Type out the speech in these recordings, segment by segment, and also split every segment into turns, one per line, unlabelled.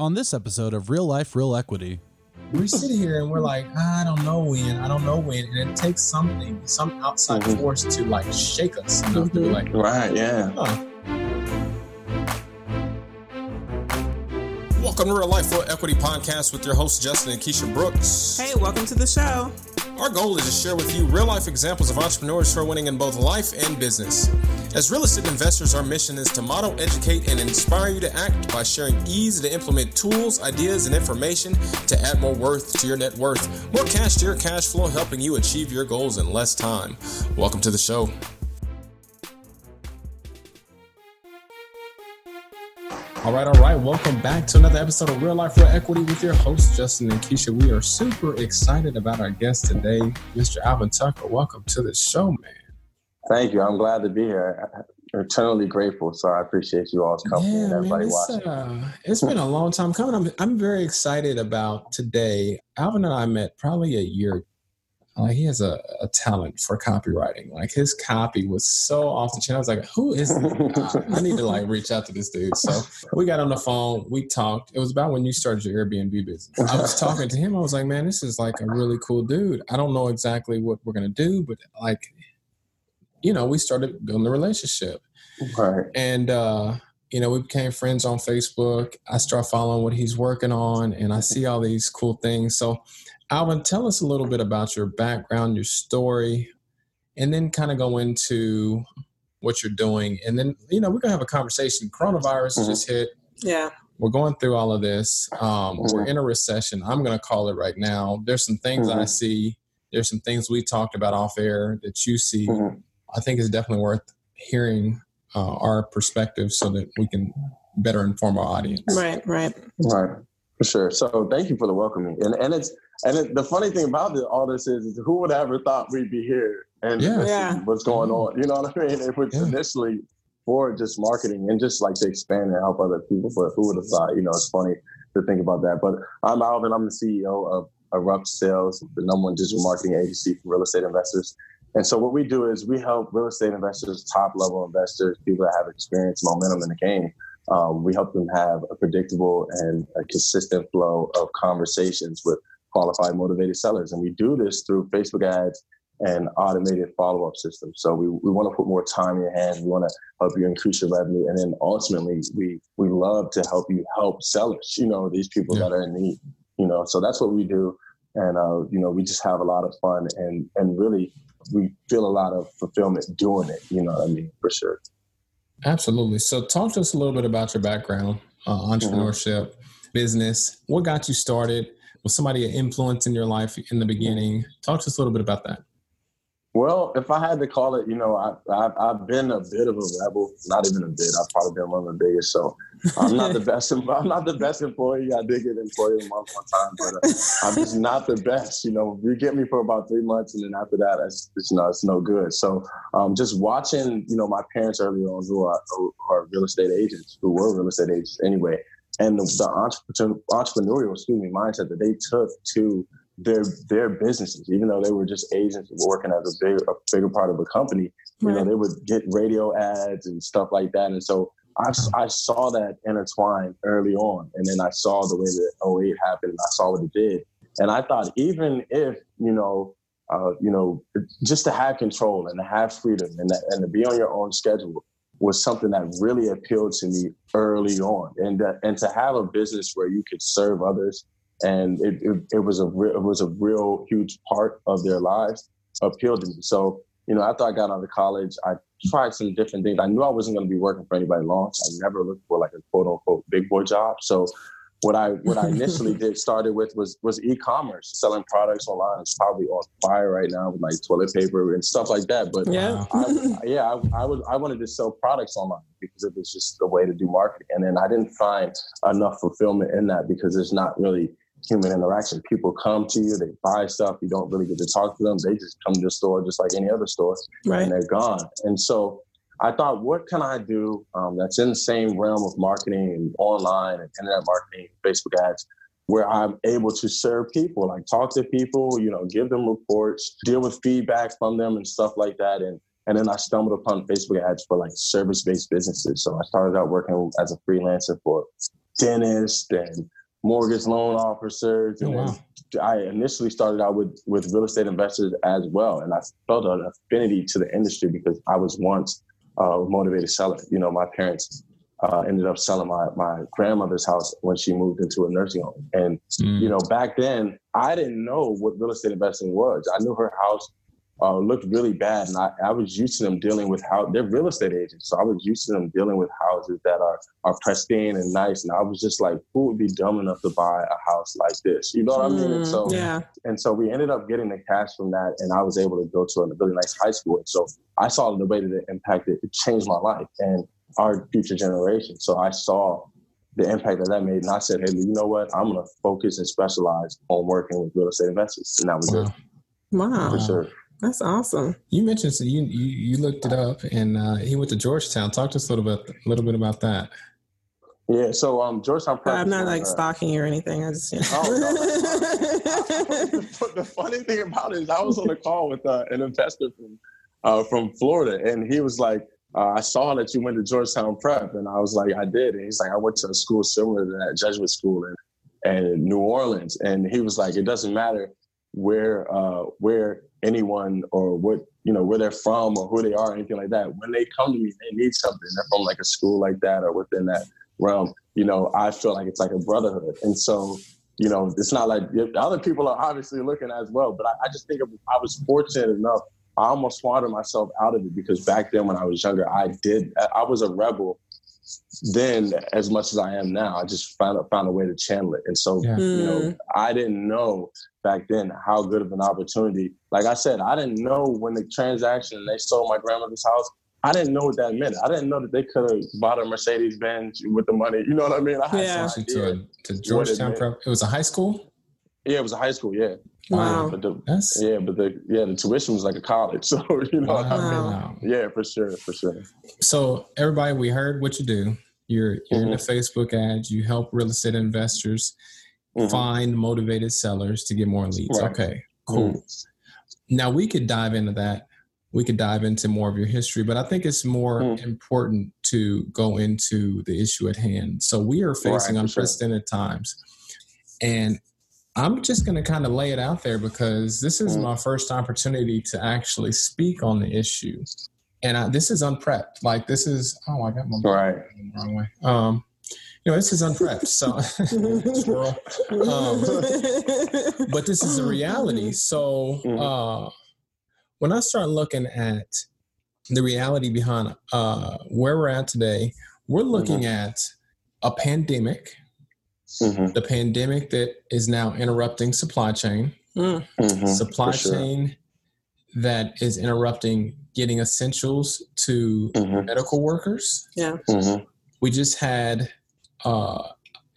on this episode of Real Life, Real Equity.
We sit here and we're like, I don't know when, I don't know when, and it takes something, some outside
Mhm.
force to like shake us enough to be
Mhm.
like,
Right, yeah.
oh,
Welcome to Real Life Real Equity Podcast with your hosts Justin and Keisha Brooks.
Hey, welcome to the show.
Our goal is to share with you real life examples of entrepreneurs who are winning in both life and business. As real estate investors, our mission is to model, educate, and inspire you to act by sharing easy to implement tools, ideas, and information to add more worth to your net worth, more cash to your cash flow, helping you achieve your goals in less time. Welcome to the show.
All right, all right. Welcome back to another episode of Real Life Real Equity with your hosts, Justin and Keisha. We are super excited about our guest today, Mr. Alvin Tucker. Welcome to the show, man.
Thank you. I'm glad to be here. I'm eternally grateful. So I appreciate you all's company and everybody
man, it's,
watching.
uh, it's been a long time coming. I'm, I'm very excited about today. Alvin and I met probably a year. Like he has a, a talent for copywriting. Like his copy was so off the chain. I was like, "Who is this guy? I need to like reach out to this dude." So we got on the phone. We talked. It was about when you started your Airbnb business. I was talking to him. I was like, "Man, this is like a really cool dude. I don't know exactly what we're gonna do, but like, you know, we started building a relationship."
Right.
and uh you know we became friends on facebook i start following what he's working on and i see all these cool things so alvin tell us a little bit about your background your story and then kind of go into what you're doing and then you know we're gonna have a conversation coronavirus
Mhm.
just hit
Yeah.
we're going through all of this um, we're
Mhm.
in a recession i'm gonna call it right now there's some things i
Mhm.
see there's some things we talked about off air that you see
Mhm.
I think it's definitely worth hearing uh, our perspective so that we can better inform our audience.
Right, right.
Right. For sure. So thank you for the welcoming. And and it's and it, the funny thing about it, all this is, is who would have ever thought we'd be here and
Yeah.
Yeah.
what's going on? You know what I mean? It was
Yeah.
initially for just marketing and just like to expand and help other people. But who would have thought? You know, it's funny to think about that. But I'm Alvin. I'm the CEO of Erupt Sales, the number one digital marketing agency for real estate investors. And so what we do is we help real estate investors, top level investors, people that have experience, momentum in the game. Um, we help them have a predictable and a consistent flow of conversations with qualified, motivated sellers. And we do this through Facebook ads and automated follow up systems. So we, we want to put more time in your hands. We want to help you increase your revenue. And then ultimately, we, we love to help you help sellers, you know, these people
Yeah.
that are in need, you know. So that's what we do. And, uh, you know, we just have a lot of fun and, and really we feel a lot of fulfillment doing it, you know what I mean, for sure.
Absolutely. So, talk to us a little bit about your background, uh, entrepreneurship, business. What got you started? Was somebody an influence in your life in the beginning? Talk to us a little bit about that.
Well, if I had to call it, you know, I, I've been a bit of a rebel. Not even a bit. I've probably been one of the biggest. So I'm not the best. I'm not the best employee. I did get employee a month one time, but uh, I'm just not the best. You know, you get me for about three months, and then after that, it's, it's no, it's no good. So um, just watching, you know, my parents early on who are, who are real estate agents, who were real estate agents anyway, and the, the entrepreneur, entrepreneurial, excuse me, mindset that they took to their their businesses, even though they were just agents working as a bigger a bigger part of a company. You know, they would get radio ads and stuff like that, and so I, I saw that intertwine early on, and then I saw the way that 08 happened, and I saw what it did, and I thought even if you know. Uh, you know, just to have control and to have freedom and, and to be on your own schedule was something that really appealed to me early on, and that, and to have a business where you could serve others and it, it, it was a real, it was a real huge part of their lives appealed to me. So you know, after I got out of college, I tried some different things. I knew I wasn't going to be working for anybody long. I never looked for like a quote unquote big boy job. So what I what I initially did started with was was e-commerce, selling products online. It's probably on fire right now with like toilet paper and stuff like that. But
Yeah.
I, yeah, I, I was I wanted to sell products online because it was just a way to do marketing, and then I didn't find enough fulfillment in that because there's not really human interaction. People come to you, they buy stuff, you don't really get to talk to them. They just come to the store just like any other store,
right.
and they're gone. And so I thought, what can I do um, that's in the same realm of marketing and online and internet marketing, Facebook ads, where I'm able to serve people, like talk to people, you know, give them reports, deal with feedback from them and stuff like that. And and then I stumbled upon Facebook ads for like service-based businesses. So I started out working as a freelancer for dentists and mortgage loan officers.
Oh,
And
wow.
I initially started out with with real estate investors as well, and I felt an affinity to the industry because I was once a motivated seller. You know, my parents uh, ended up selling my my grandmother's house when she moved into a nursing home, and
Mm.
you know, back then I didn't know what real estate investing was. I knew her house uh, looked really bad, and I, I was used to them dealing with how they're real estate agents, so I was used to them dealing with houses that are are pristine and nice, and I was just like, who would be dumb enough to buy a house like this? You know what I mean? And
Mm,
so
yeah.
and so we ended up getting the cash from that, and I was able to go to a really nice high school. And so I saw the way that it impacted, it changed my life and our future generation. So I saw the impact that that made, and I said, "Hey, you know what? I'm going to focus and specialize on working with real estate investors." And that was
Wow.
it
Wow.
for sure.
That's awesome.
You mentioned so you, you you looked it up, and uh, he went to Georgetown. Talk to us a little bit, a little bit about that.
Yeah. So um, Georgetown Prep.
I'm not like
uh,
stalking you or anything. I just, you know.
Oh, the, the funny thing about it is I was on a call with uh, an investor from uh, from Florida, and he was like, uh, "I saw that you went to Georgetown Prep," and I was like, "I did." And he's like, "I went to a school similar to that Jesuit school in, in New Orleans," and he was like, "It doesn't matter where uh, where anyone or what you know where they're from or who they are or anything like that. When they come to me, they need something. They're from like a school like that or within that realm. You know, I feel like it's like a brotherhood, and so." you know, it's not like other people are obviously looking as well. But I, I just think I was fortunate enough. I almost swatted myself out of it because back then when I was younger, I did. I was a rebel then as much as I am now. I just found found a way to channel it. And so,
Yeah.
you know,
Mm.
I didn't know back then how good of an opportunity. Like I said, I didn't know when the transaction they sold my grandmother's house. I didn't know what that meant. I didn't know that they could have bought a Mercedes Benz with the money. You know what I mean? I had
Yeah.
no
to, a, to Georgetown
meant.
Prep. It was a high school.
Yeah, it was a high school. Yeah,
Wow.
but the
That's
yeah, but the yeah the tuition was like a college. So you know, what I mean? yeah, for sure, for sure.
So everybody, we heard what you do. You're you're
Mm-hmm.
into Facebook ads. You help real estate investors
Mhm.
find motivated sellers to get more leads.
Right.
Okay, cool.
Mhm.
Now we could dive into that. We could dive into more of your history, but I think it's more
Mm.
important to go into the issue at hand. So we are facing
Right, for sure.
unprecedented times, and I'm just going to kind of lay it out there because this is
Mm.
my first opportunity to actually speak on the issue, and I, this is unprepped. Like this is oh, I got my
Right.
the wrong way. Um, you know, this is unprepped. So. Um, but this is a reality. So
Mhm.
uh, when I start looking at the reality behind uh, where we're at today, we're looking at a pandemic,
Mhm.
the pandemic that is now interrupting supply chain,
Mm.
Mhm.
supply
sure.
chain that is interrupting getting essentials to
Mhm.
medical workers.
Mhm.
we just had uh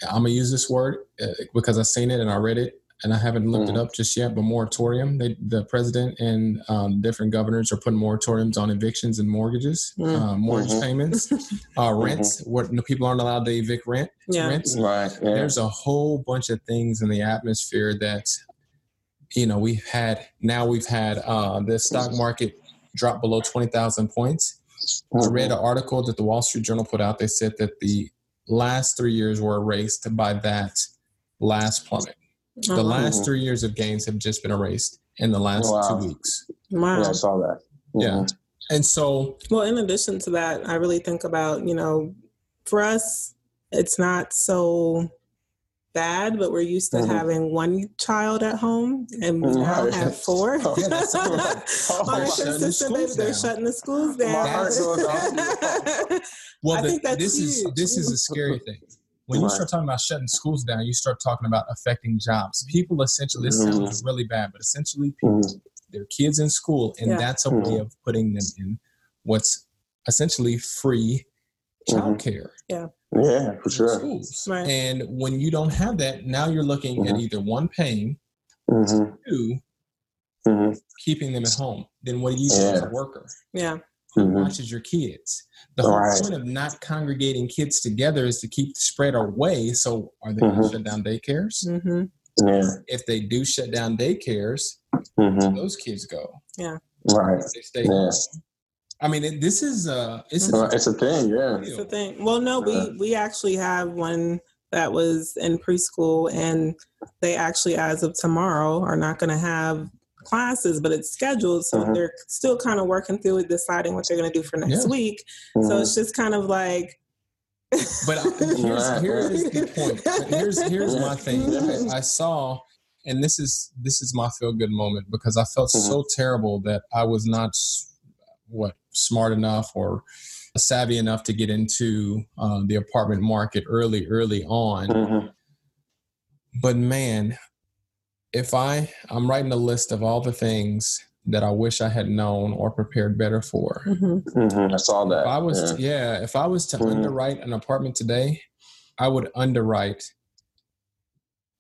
i'm gonna use this word uh, because i've seen it and i read it and i haven't looked
Mhm.
it up just yet but moratorium they, the president and um, different governors are putting moratoriums on evictions and mortgages
Mm.
uh, mortgage
Mhm.
payments uh, rents what people aren't allowed to evict rent
Yeah.
rents
Right. Yeah.
there's a whole bunch of things in the atmosphere that you know we've had now we've had uh, the stock market drop below 20000 points I read an article that the Wall Street Journal put out. They said that the last three years were erased by that last plummet. The
Oh,
last three years of gains have just been erased in the last
Wow.
two weeks.
wow.
Yeah, I saw that.
Yeah.
Mhm.
And so,
Well, in addition to that, I really think about, you know, for us, it's not so bad, but we're used to
Mhm.
having one child at home and we now
Right.
have four.
Oh,
yeah, that's right.
Oh,
Our
They're shutting the
consistent
schools
they're
down.
shutting the schools
My
down.
heart goes out.
well,
I
the-
think that's
this is this is a scary thing. When you start talking about shutting schools down, you start talking about affecting jobs. People essentially, this
Mm-hmm.
sounds really bad, but essentially, people,
Mhm.
their kids in school, and
Yeah.
that's a way
Mhm.
of putting them in what's essentially free
Mhm.
childcare.
Yeah, Yeah, for sure.
schools.
Right.
And when you don't have that, now you're looking at
Mhm.
either one paying,
Mhm.
two
Mhm.
keeping them at home. Then what do you do as a worker?
yeah.
Who
Mhm.
watches your kids? The whole
Right.
point of not congregating kids together is to keep the spread away. So are they going to shut down daycares?
hmm
Yeah.
If they do shut down daycares,
Mhm.
those kids go. Yeah.
Right.
They stay.
Yeah.
home. I mean, this is a this is
Right, It's a thing. Yeah.
It's a thing. Well, no, we we actually have one that was in preschool, and they actually, as of tomorrow, are not going to have classes, but it's scheduled. So
Mhm.
they're still kind of working through it, deciding what they're going to do for next
Yeah.
week. So
Mhm.
it's just kind of like,
But I, here's here is the point. Here's here's my thing. I, I saw, and this is this is my feel good moment because I felt
Mhm.
so terrible that I was not what smart enough or savvy enough to get into uh, the apartment market early early on.
Mhm.
But man, if I I'm writing a list of all the things that I wish I had known or prepared better for.
mhm.
Mhm. I saw that.
If I was,
Yeah.
yeah, if I was to
Mhm.
underwrite an apartment today, I would underwrite,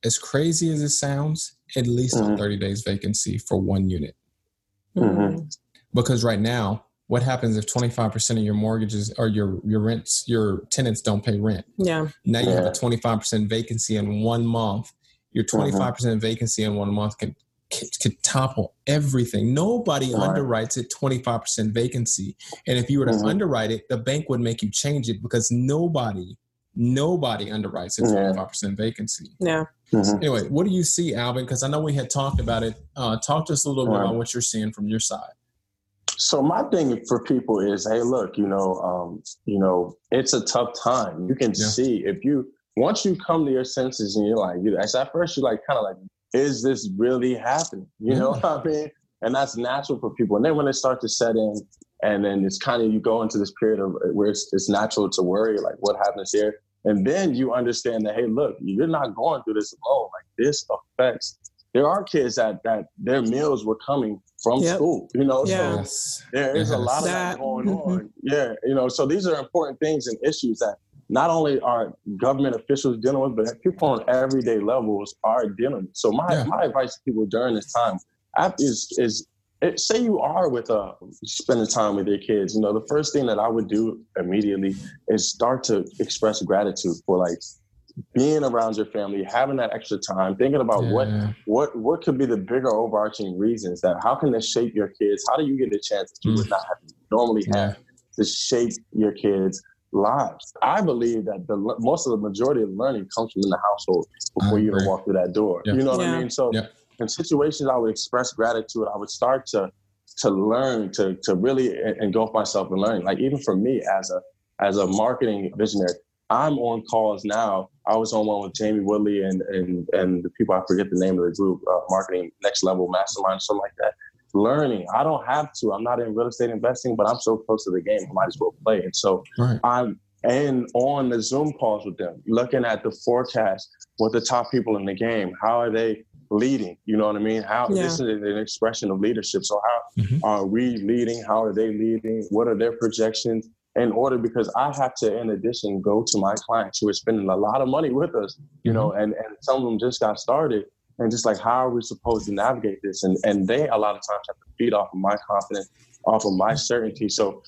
as crazy as it sounds, at least a
Mhm.
30 days vacancy for one unit.
Mhm.
Because right now, what happens if 25% of your mortgages or your, your rents, your tenants don't pay rent?
yeah,
Now you have a 25% vacancy in one month. Your 25% vacancy in one month could, could, could topple everything. Nobody
Right.
underwrites at 25% vacancy. And if you were to
Mhm.
underwrite it, the bank would make you change it because nobody, nobody underwrites at 25% vacancy.
yeah.
Mhm.
Anyway, what do you see, Alvin? Because I know we had talked about it. Uh, talk to us a little bit about what you're seeing from your side.
So my thing for people is, hey, look, you know, um, you know, it's a tough time. You can
Yeah.
see if you once you come to your senses and you're like, you at first you're like kind of like, is this really happening? You know what I mean? And that's natural for people. And then when it starts to set in, and then it's kind of you go into this period of where it's, it's natural to worry, like what happens here, and then you understand that, hey, look, you're not going through this alone. Like this affects. There are kids that that their meals were coming from
Yep.
school. You know,
Yeah.
so
Yes.
there is a lot of
That-
that, going
mhm.
on. Yeah, you know, so these are important things and issues that not only are government officials dealing with, but people on everyday levels are dealing with. So my,
Yeah.
my advice to people during this time is is it, say you are with uh spending time with your kids. You know, the first thing that I would do immediately is start to express gratitude for like being around your family, having that extra time, thinking about what
Yeah.
what what could be the bigger overarching reasons that how can this shape your kids? How do you get a chance that you would not have normally have to shape your kids' lives? I believe that the most of the majority of learning comes from in the household before you even walk through that door.
Yeah.
You know what
Yeah.
I mean? So
Yeah.
in situations I would express gratitude, I would start to to learn to to really engulf myself in learning. Like even for me as a as a marketing visionary, I'm on calls now. I was on one with Jamie Woodley and and and the people I forget the name of the group, uh, marketing next level mastermind, something like that. Learning. I don't have to. I'm not in real estate investing, but I'm so close to the game. I might as well play. And so
Right.
I'm and on the Zoom calls with them, looking at the forecast, what the top people in the game, how are they leading? You know what I mean? How
Yeah.
this is an expression of leadership. So how
Mhm.
are we leading? How are they leading? What are their projections? In order, because I have to, in addition, go to my clients who are spending a lot of money with us, you know, and, and some of them just got started. And just like, how are we supposed to navigate this? And and they a lot of times have to feed off of my confidence, off of my certainty. So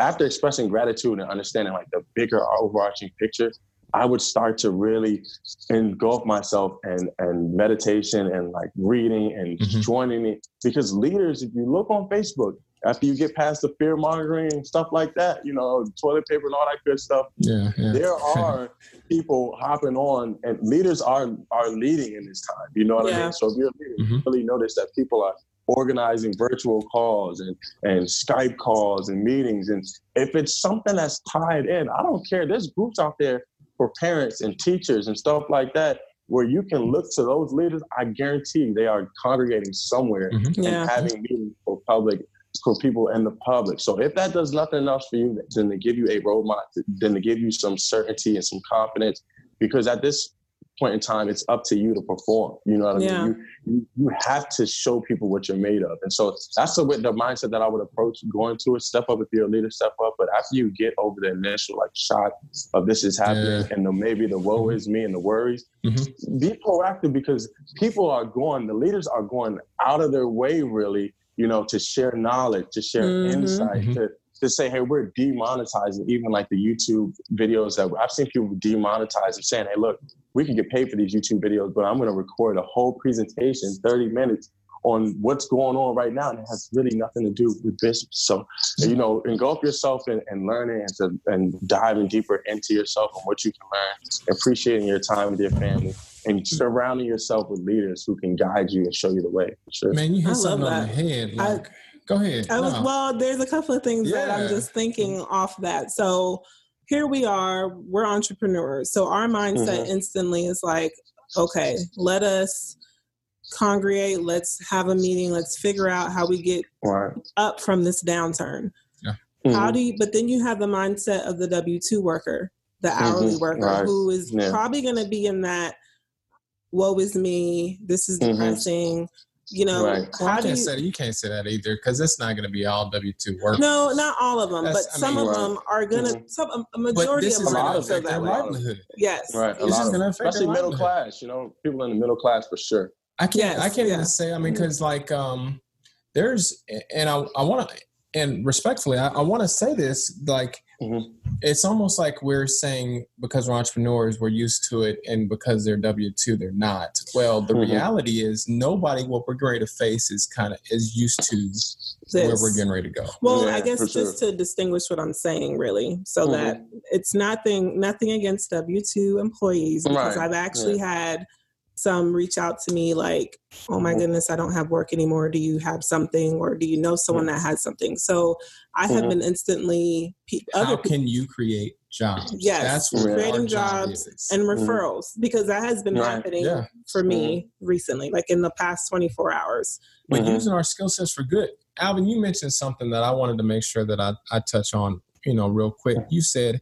after expressing gratitude and understanding like the bigger overarching picture, I would start to really engulf myself and and meditation and like reading and
Mhm.
joining it. Because leaders, if you look on Facebook, after you get past the fear mongering and stuff like that, you know, toilet paper and all that good stuff,
Yeah. Yeah.
there are people hopping on and leaders are are leading in this time. You know what I
Yeah.
mean? So if you're a leader, you
Mhm.
really notice that people are organizing virtual calls and, and Skype calls and meetings. And if it's something that's tied in, I don't care. There's groups out there for parents and teachers and stuff like that where you can look to those leaders. I guarantee they are congregating somewhere
Mhm.
Yeah.
and having meetings for public for people in the public. So if that does nothing else for you, then to give you a roadmap, then to give you some certainty and some confidence, because at this point in time, it's up to you to perform. You know what I
Yeah.
mean? You, you have to show people what you're made of, and so that's the the mindset that I would approach going to it. Step up if you're a leader, step up. But after you get over the initial like shock of this is happening,
Yeah.
and the maybe the woe is me and the worries,
Mhm.
be proactive because people are going, the leaders are going out of their way, really, you know, to share knowledge, to share
Mhm.
insight,
Mhm.
to, to say, hey, we're demonetizing even like the YouTube videos that I've seen people demonetize and saying, hey, look, we can get paid for these YouTube videos, but I'm going to record a whole presentation, 30 minutes on what's going on right now, and it has really nothing to do with business. So, you know, engulf yourself in, in learning and, to, and diving deeper into yourself and what you can learn, appreciating your time with your family, and surrounding yourself with leaders who can guide you and show you the way. Sure.
Man, you hit something on the head. Like, I, go ahead.
I was, no. Well, there's a couple of things yeah. that I'm just thinking off that. So here we are, we're entrepreneurs. So our mindset mm-hmm. instantly is like, okay, let us congregate, let's have a meeting, let's figure out how we get right. up from this downturn. Yeah. Mm-hmm. How do you, but then you have the mindset of the W 2 worker, the mm-hmm. hourly worker, right. who is yeah. probably going to be in that woe is me, this is mm-hmm. depressing. You know,
right. well, how do you, say, you can't say that either because it's not going to be all W two work.
No, not all of them, That's, but some mean, of right. them are going to. Mm-hmm. Some a majority of them are going to their
livelihood.
Yes,
right. A lot of, especially middle class. You know, people in the middle class for sure.
I can't. Yes, I can't yes. even say. I mean, because mm-hmm. like, um, there's, and I, I want to, and respectfully, I, I want to say this, like, Mm-hmm. It's almost like we're saying because we're entrepreneurs, we're used to it, and because they're W two, they're not. Well, the mm-hmm. reality is nobody what we're going to face is kind of is used to this. where we're getting ready to go.
Well, yeah, I guess just sure. to distinguish what I'm saying, really, so mm-hmm. that it's nothing nothing against W two employees because right. I've actually yeah. had some reach out to me like, oh my mm-hmm. goodness, I don't have work anymore. Do you have something or do you know someone mm-hmm. that has something? So I have mm-hmm. been instantly.
How can you create jobs?
Yes, That's creating jobs job and mm-hmm. referrals because that has been right. happening yeah. for me mm-hmm. recently, like in the past 24 hours.
But mm-hmm. using our skill sets for good. Alvin, you mentioned something that I wanted to make sure that I, I touch on, you know, real quick. You said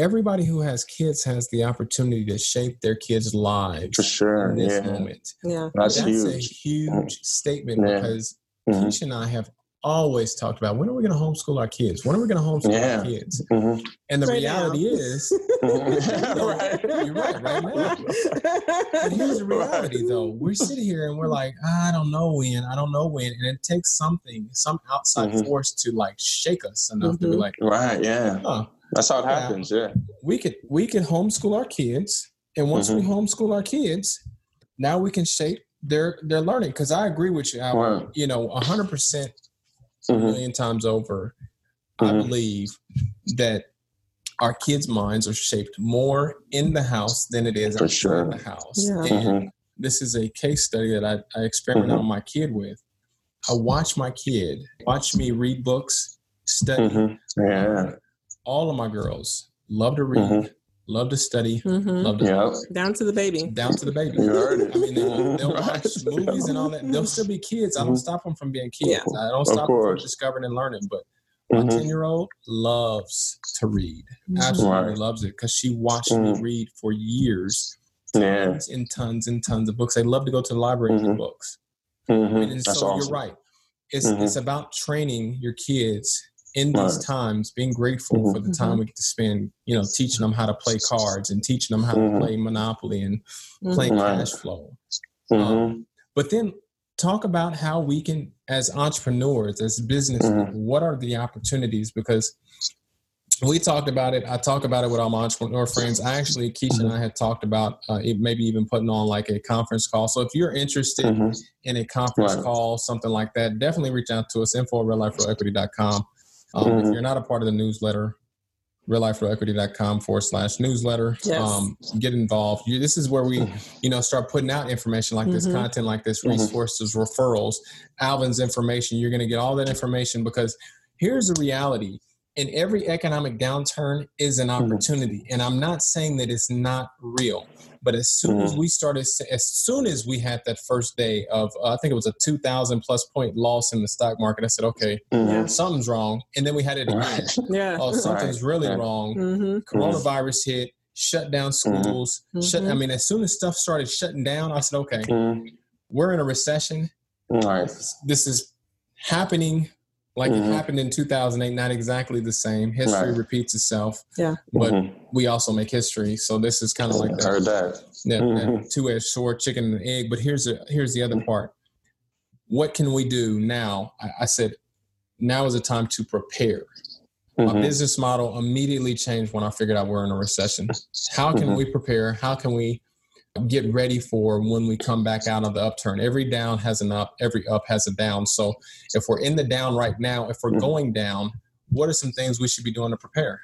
everybody who has kids has the opportunity to shape their kids' lives
for sure
in this yeah. moment.
Yeah,
that's, that's huge. a huge mm-hmm. statement yeah. because mm-hmm. Keisha and I have always talked about when are we going to homeschool our kids? When are we going to homeschool yeah. our kids? Mm-hmm. And the right reality now. is, right. you're right, right now. But here's the reality, though: we sit here and we're like, I don't know when, I don't know when, and it takes something, some outside mm-hmm. force to like shake us enough to be mm-hmm. like,
right, yeah. Oh, that's how it happens. Yeah.
We could we could homeschool our kids, and once mm-hmm. we homeschool our kids, now we can shape their their learning. Because I agree with you, Al, You know, hundred percent, a mm-hmm. million times over. Mm-hmm. I believe that our kids' minds are shaped more in the house than it is
For sure.
the house. Yeah. And mm-hmm. this is a case study that I, I experiment mm-hmm. on my kid with. I watch my kid watch me read books, study.
Mm-hmm. Yeah
all of my girls love to read, mm-hmm. love to study, mm-hmm. love to
yep.
down to the baby,
down to the baby.
You heard it.
I mean, they, will watch movies and all that. They'll still be kids. I don't mm-hmm. stop them from being kids. Yeah. I don't stop them from discovering and learning. But my mm-hmm. 10 year old loves to read, mm-hmm. absolutely right. loves it because she watched me mm-hmm. read for years. Tons yeah. and tons and tons of books. They love to go to the library and read books. And so awesome. you're right. It's it's about training your kids in these right. times, being grateful mm-hmm. for the time mm-hmm. we get to spend, you know, teaching them how to play cards and teaching them how mm-hmm. to play Monopoly and play right. cash flow.
Mm-hmm.
Um, but then talk about how we can, as entrepreneurs, as business people, mm-hmm. what are the opportunities? Because we talked about it. I talk about it with all my entrepreneur friends. I actually, Keisha and I had talked about uh, maybe even putting on like a conference call. So if you're interested mm-hmm. in a conference right. call, something like that, definitely reach out to us, info at realliferealequity.com. Um, mm-hmm. If you're not a part of the newsletter, realliferealequity.com forward slash newsletter.
Yes.
Um, get involved. You, this is where we, mm-hmm. you know, start putting out information like this, mm-hmm. content like this, mm-hmm. resources, mm-hmm. referrals, Alvin's information. You're going to get all that information because here's the reality. In every economic downturn is an mm-hmm. opportunity. And I'm not saying that it's not real. But as soon mm-hmm. as we started, as soon as we had that first day of, uh, I think it was a 2,000 plus point loss in the stock market, I said, okay, mm-hmm. something's wrong. And then we had it again.
yeah.
Oh, something's right. really right. wrong. Mm-hmm. Coronavirus hit, shut down mm-hmm. schools. Shut. I mm-hmm. mean, as soon as stuff started shutting down, I said, okay, mm-hmm. we're in a recession.
Right.
This is happening like mm-hmm. it happened in 2008 not exactly the same history right. repeats itself
yeah
but mm-hmm. we also make history so this is kind of like
that, heard that.
that, mm-hmm. that two-edged sword chicken and egg but here's the here's the other mm-hmm. part what can we do now I, I said now is the time to prepare my mm-hmm. business model immediately changed when i figured out we're in a recession how can mm-hmm. we prepare how can we get ready for when we come back out of the upturn. Every down has an up, every up has a down. So if we're in the down right now, if we're mm-hmm. going down, what are some things we should be doing to prepare?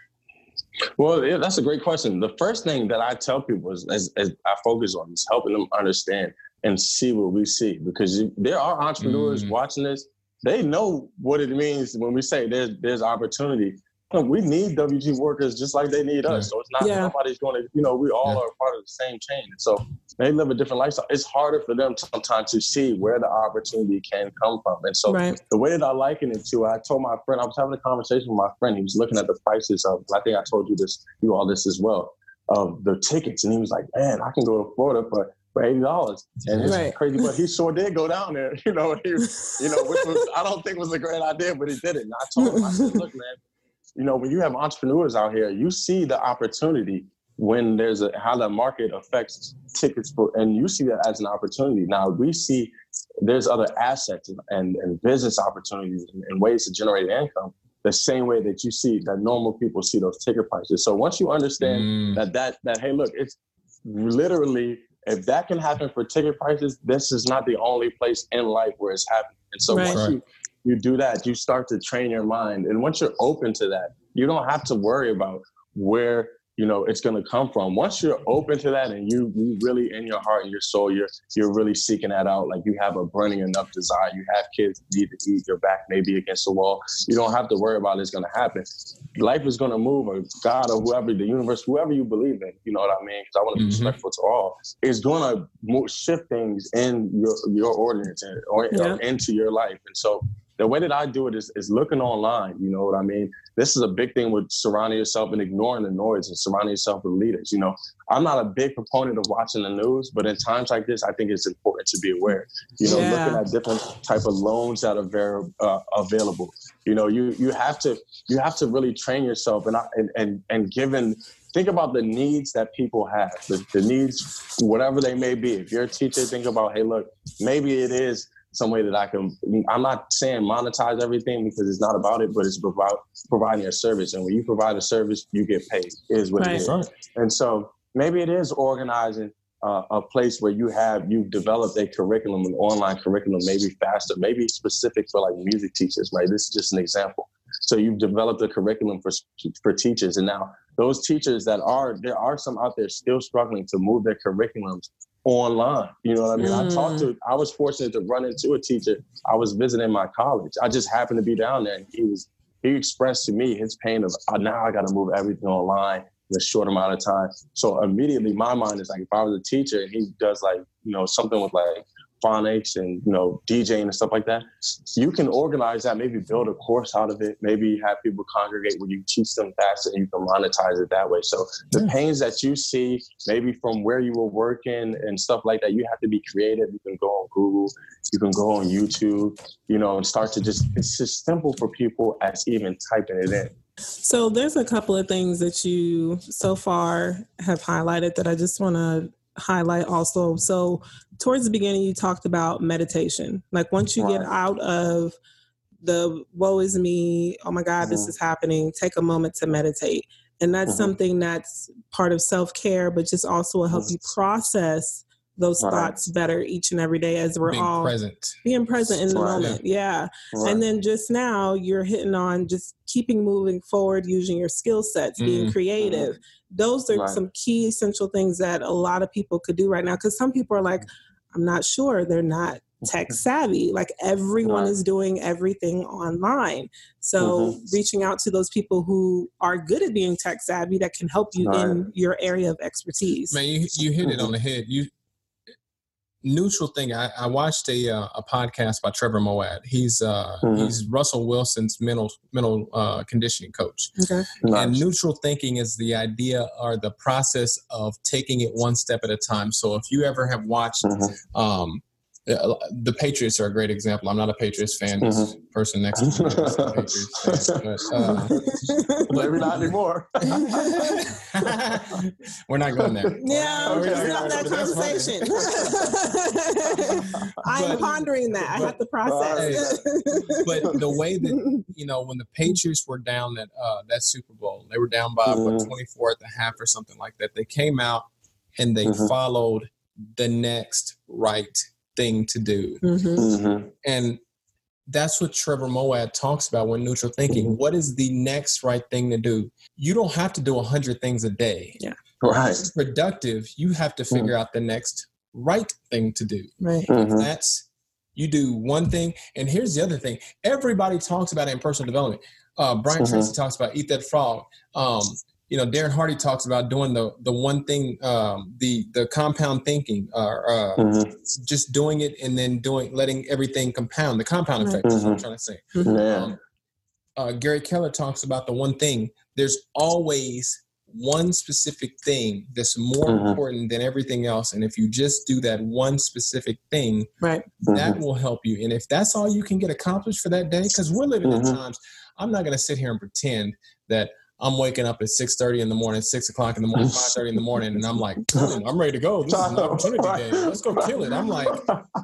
Well, yeah, that's a great question. The first thing that I tell people is, as, as I focus on is helping them understand and see what we see because there are entrepreneurs mm. watching this. They know what it means when we say there's there's opportunity we need WG workers just like they need us. So it's not yeah. nobody's going to, you know, we all yeah. are part of the same chain. So they live a different lifestyle. It's harder for them sometimes to see where the opportunity can come from. And so right. the way that I liken it to, I told my friend, I was having a conversation with my friend. He was looking at the prices of, I think I told you this, you all this as well, of the tickets. And he was like, man, I can go to Florida for for eighty dollars, and it's right. crazy. But he sure did go down there, you know. He, you know, which was I don't think was a great idea, but he did it. And I told him, I said, "Look, man, you know, when you have entrepreneurs out here, you see the opportunity when there's a how the market affects tickets for, and you see that as an opportunity. Now we see there's other assets and, and, and business opportunities and, and, ways to generate income the same way that you see that normal people see those ticket prices. So once you understand mm. that that that hey, look, it's literally if that can happen for ticket prices, this is not the only place in life where it's happening. And so right. once you you do that, you start to train your mind. And once you're open to that, you don't have to worry about where you know it's going to come from once you're open to that and you, you really in your heart and your soul you're you're really seeking that out like you have a burning enough desire you have kids need to eat your back maybe against the wall you don't have to worry about it's going to happen life is going to move or god or whoever the universe whoever you believe in you know what i mean because i want to be mm-hmm. respectful to all is going to shift things in your your ordinance or, yeah. or into your life and so the way that I do it is, is looking online. You know what I mean? This is a big thing with surrounding yourself and ignoring the noise and surrounding yourself with leaders. You know, I'm not a big proponent of watching the news, but in times like this, I think it's important to be aware. You know, yeah. looking at different type of loans that are very uh, available. You know, you you have to you have to really train yourself and and and, and given think about the needs that people have, the, the needs, whatever they may be. If you're a teacher, think about, hey, look, maybe it is some way that I can. I'm not saying monetize everything because it's not about it, but it's about providing a service. And when you provide a service, you get paid. Is what right. it is. And so maybe it is organizing uh, a place where you have you've developed a curriculum, an online curriculum, maybe faster, maybe specific for like music teachers. Right. This is just an example. So you've developed a curriculum for for teachers, and now those teachers that are there are some out there still struggling to move their curriculums online. You know what I mean? Mm. I talked to, I was fortunate to run into a teacher. I was visiting my college. I just happened to be down there and he was, he expressed to me his pain of oh, now I got to move everything online in a short amount of time. So immediately my mind is like, if I was a teacher and he does like, you know, something with like phonics and you know DJing and stuff like that. You can organize that, maybe build a course out of it, maybe have people congregate where you teach them faster and you can monetize it that way. So the yeah. pains that you see, maybe from where you were working and stuff like that, you have to be creative. You can go on Google, you can go on YouTube, you know, and start to just it's just simple for people as even typing it in.
So there's a couple of things that you so far have highlighted that I just want to highlight also. So towards the beginning, you talked about meditation. Like once you right. get out of the woe is me, oh my God, mm-hmm. this is happening, take a moment to meditate. And that's mm-hmm. something that's part of self care, but just also will help mm-hmm. you process those thoughts better each and every day as we're being all
present.
being present in the right. moment. Yeah. Right. And then just now you're hitting on just keeping moving forward, using your skill sets, being mm-hmm. creative. Those are some key essential things that a lot of people could do right now. Cause some people are like, I'm not sure. They're not tech savvy. Like everyone is doing everything online. So mm-hmm. reaching out to those people who are good at being tech savvy that can help you in your area of expertise.
Man, you, you hit it on the head. You neutral thing. I, I watched a uh, a podcast by Trevor Moawad. He's uh, mm-hmm. he's Russell Wilson's mental mental uh, conditioning coach. Okay. Nice. And neutral thinking is the idea or the process of taking it one step at a time. So if you ever have watched mm-hmm. um, the Patriots are a great example. I'm not a Patriots fan. This mm-hmm. person next to me is a Patriots fan, but, uh,
maybe not anymore.
we're not going there.
Yeah,
we're
it's not that conversation. I'm pondering that. I have to process.
but the way that you know when the Patriots were down that uh, that Super Bowl, they were down by mm-hmm. what 24 at the half or something like that. They came out and they mm-hmm. followed the next right thing to do.
Mm-hmm.
Mm-hmm.
And that's what Trevor Moawad talks about when neutral thinking. What is the next right thing to do? You don't have to do a 100 things a day.
Yeah.
Right.
It's productive. You have to figure out the next right thing to do.
Right.
Mhm.
That's you do one thing. And here's the other thing everybody talks about it in personal development. Uh, Brian
Mhm.
Tracy talks about eat that frog. Um, you know, Darren Hardy talks about doing the the one thing, um, the the compound thinking, or uh,
Mhm.
just doing it and then doing letting everything compound. The compound effect. That's what I'm
Mhm.
trying to say.
Yeah.
Um, uh, Gary Keller talks about the one thing. There's always one specific thing that's more
Mhm.
important than everything else. And if you just do that one specific thing,
Right.
that will help you. And if that's all you can get accomplished for that day, because we're living in times, I'm not going to sit here and pretend that I'm waking up at 6:30 in the morning, six o'clock in the morning, 5:30 in the morning, and I'm like, "Hmm, I'm ready to go. This is an opportunity day. Let's go kill it. I'm like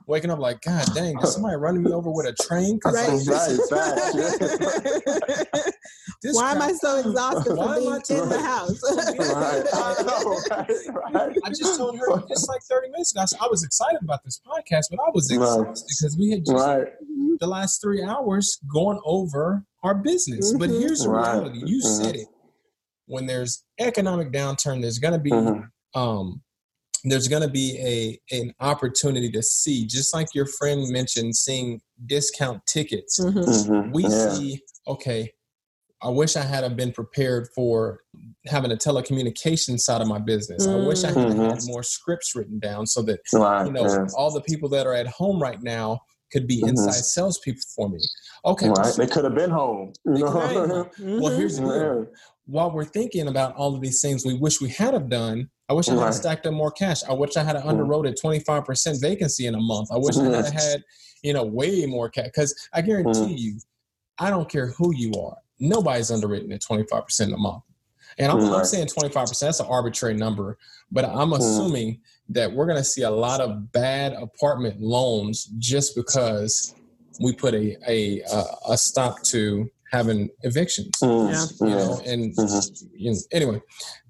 waking up like, God dang, is somebody running me over with a train? 'Cause
Right.
like, this,
Right,
this
Why am I so exhausted
Why
from
am I
being in the house?
right. I know, right, right.
I just told her just like 30 minutes ago. I said, I was excited about this podcast, but I was
Right.
exhausted because we had just
Right.
the last three hours going over our business. But
Mhm.
here's the
Right.
reality. You
Mhm.
said it. When there's economic downturn, there's gonna be
Mhm.
um there's gonna be a an opportunity to see, just like your friend mentioned, seeing discount tickets.
Mhm.
Mhm.
We
Yeah.
see, okay, I wish I had been prepared for having a telecommunication side of my business. I wish I had
Mhm.
had more scripts written down so that
Right.
you know,
yeah.
all the people that are at home right now could be
Mhm.
inside salespeople for me. Okay,
Right. They could have been home. You know?
could have been well, here's the deal. While we're thinking about all of these things we wish we had have done, I wish I had
Right.
stacked up more cash. I wish I had
Mhm.
underwrote 25% vacancy in a month. I wish I had had, you know, way more cash. Because I guarantee
Mhm.
you, I don't care who you are, nobody's underwritten at 25% in a month. And I'm, I'm saying 25%, that's an arbitrary number, but I'm
Mhm.
assuming that we're going to see a lot of bad apartment loans just because we put a, a, a, a stop to having evictions
Mm.
Yeah.
you know and
Mhm.
you know, anyway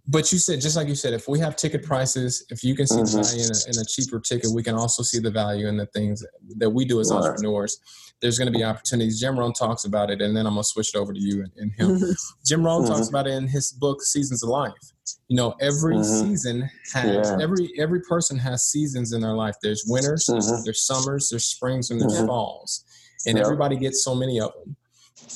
but you said just like you said if we have ticket prices if you can see the
Mhm.
value in a, in a cheaper ticket we can also see the value in the things that we do as
Right.
entrepreneurs there's going to be opportunities jim rohn talks about it and then i'm going to switch it over to you and, and him
Mhm.
jim rohn talks
Mhm.
about it in his book seasons of life you know every
Mhm.
season has
Yeah.
every every person has seasons in their life there's winters
Mhm.
there's summers there's springs and there's
Mhm.
falls and
Yep.
everybody gets so many of them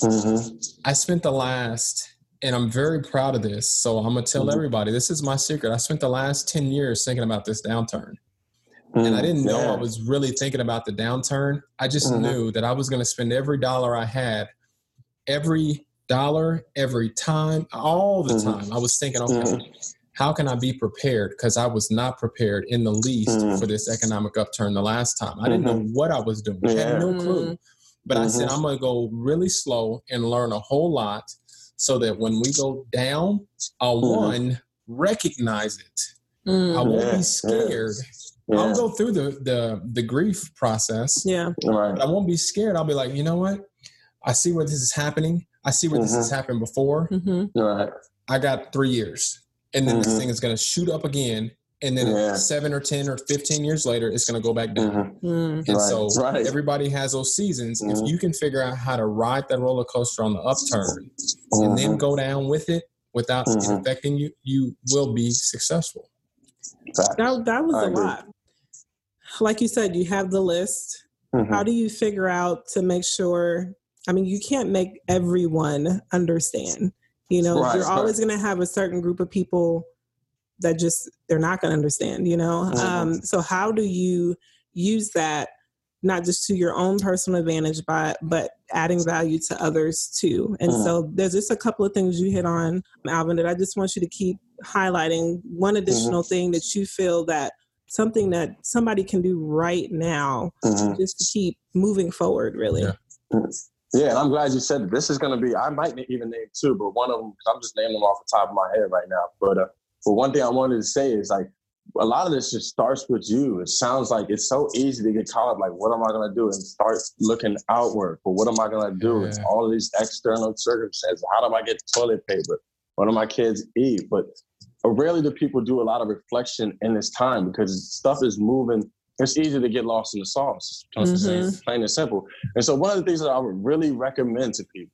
Mhm.
I spent the last, and I'm very proud of this. So I'm gonna tell
Mhm.
everybody this is my secret. I spent the last 10 years thinking about this downturn. And I didn't know
Mm-hmm. Yeah.
I was really thinking about the downturn. I just
Mhm.
knew that I was gonna spend every dollar I had, every dollar, every time, all the
Mhm.
time. I was thinking, okay,
Mhm.
how can I be prepared? Because I was not prepared in the least
Mhm.
for this economic upturn the last time. I didn't know what I was doing. I had no clue. But I said,
Mhm.
I'm going to go really slow and learn a whole lot so that when we go down, I'll one, recognize it. I
Mm.
won't
Yeah,
be
yeah.
scared.
Yeah.
I'll go through the, the, the grief process,
Yeah.
right.
I won't be scared. I'll be like, you know what? I see where this is happening. I see where this has happened before.
Mhm.
Right.
I got three years. And then this
Mhm.
thing is going to shoot up again. And then
Yeah.
seven or 10 or 15 years later, it's going to go back down.
Mhm.
Mm.
And
Right,
so
right.
everybody has those seasons. If you can figure out how to ride that roller coaster on the upturn and then
Mhm.
go down with it without it affecting you, you will be successful.
That, that was
I
a
agree.
lot. Like you said, you have the list.
Mhm.
How do you figure out to make sure? I mean, you can't make everyone understand. You know,
Right,
you're
right.
always going to have a certain group of people that just they're not going to understand. You know,
Mhm.
um, so how do you use that not just to your own personal advantage, but but adding value to others too? And
Mhm.
so there's just a couple of things you hit on, Alvin, that I just want you to keep highlighting. One additional thing that you feel that something that somebody can do right now
Mhm.
just to keep moving forward really
Yeah.
Yeah, and I'm glad you said that. This is going to be, I might even name two, but one of them, because I'm just naming them off the top of my head right now. But, uh, but one thing I wanted to say is like, a lot of this just starts with you. It sounds like it's so easy to get caught up, like, what am I going to do? And start looking outward. But what am I going to do? It's all these external circumstances. How do I get toilet paper? What do my kids eat? But rarely do people do a lot of reflection in this time because stuff is moving. It's easy to get lost in the sauce, mm-hmm. plain and simple. And so, one of the things that I would really recommend to people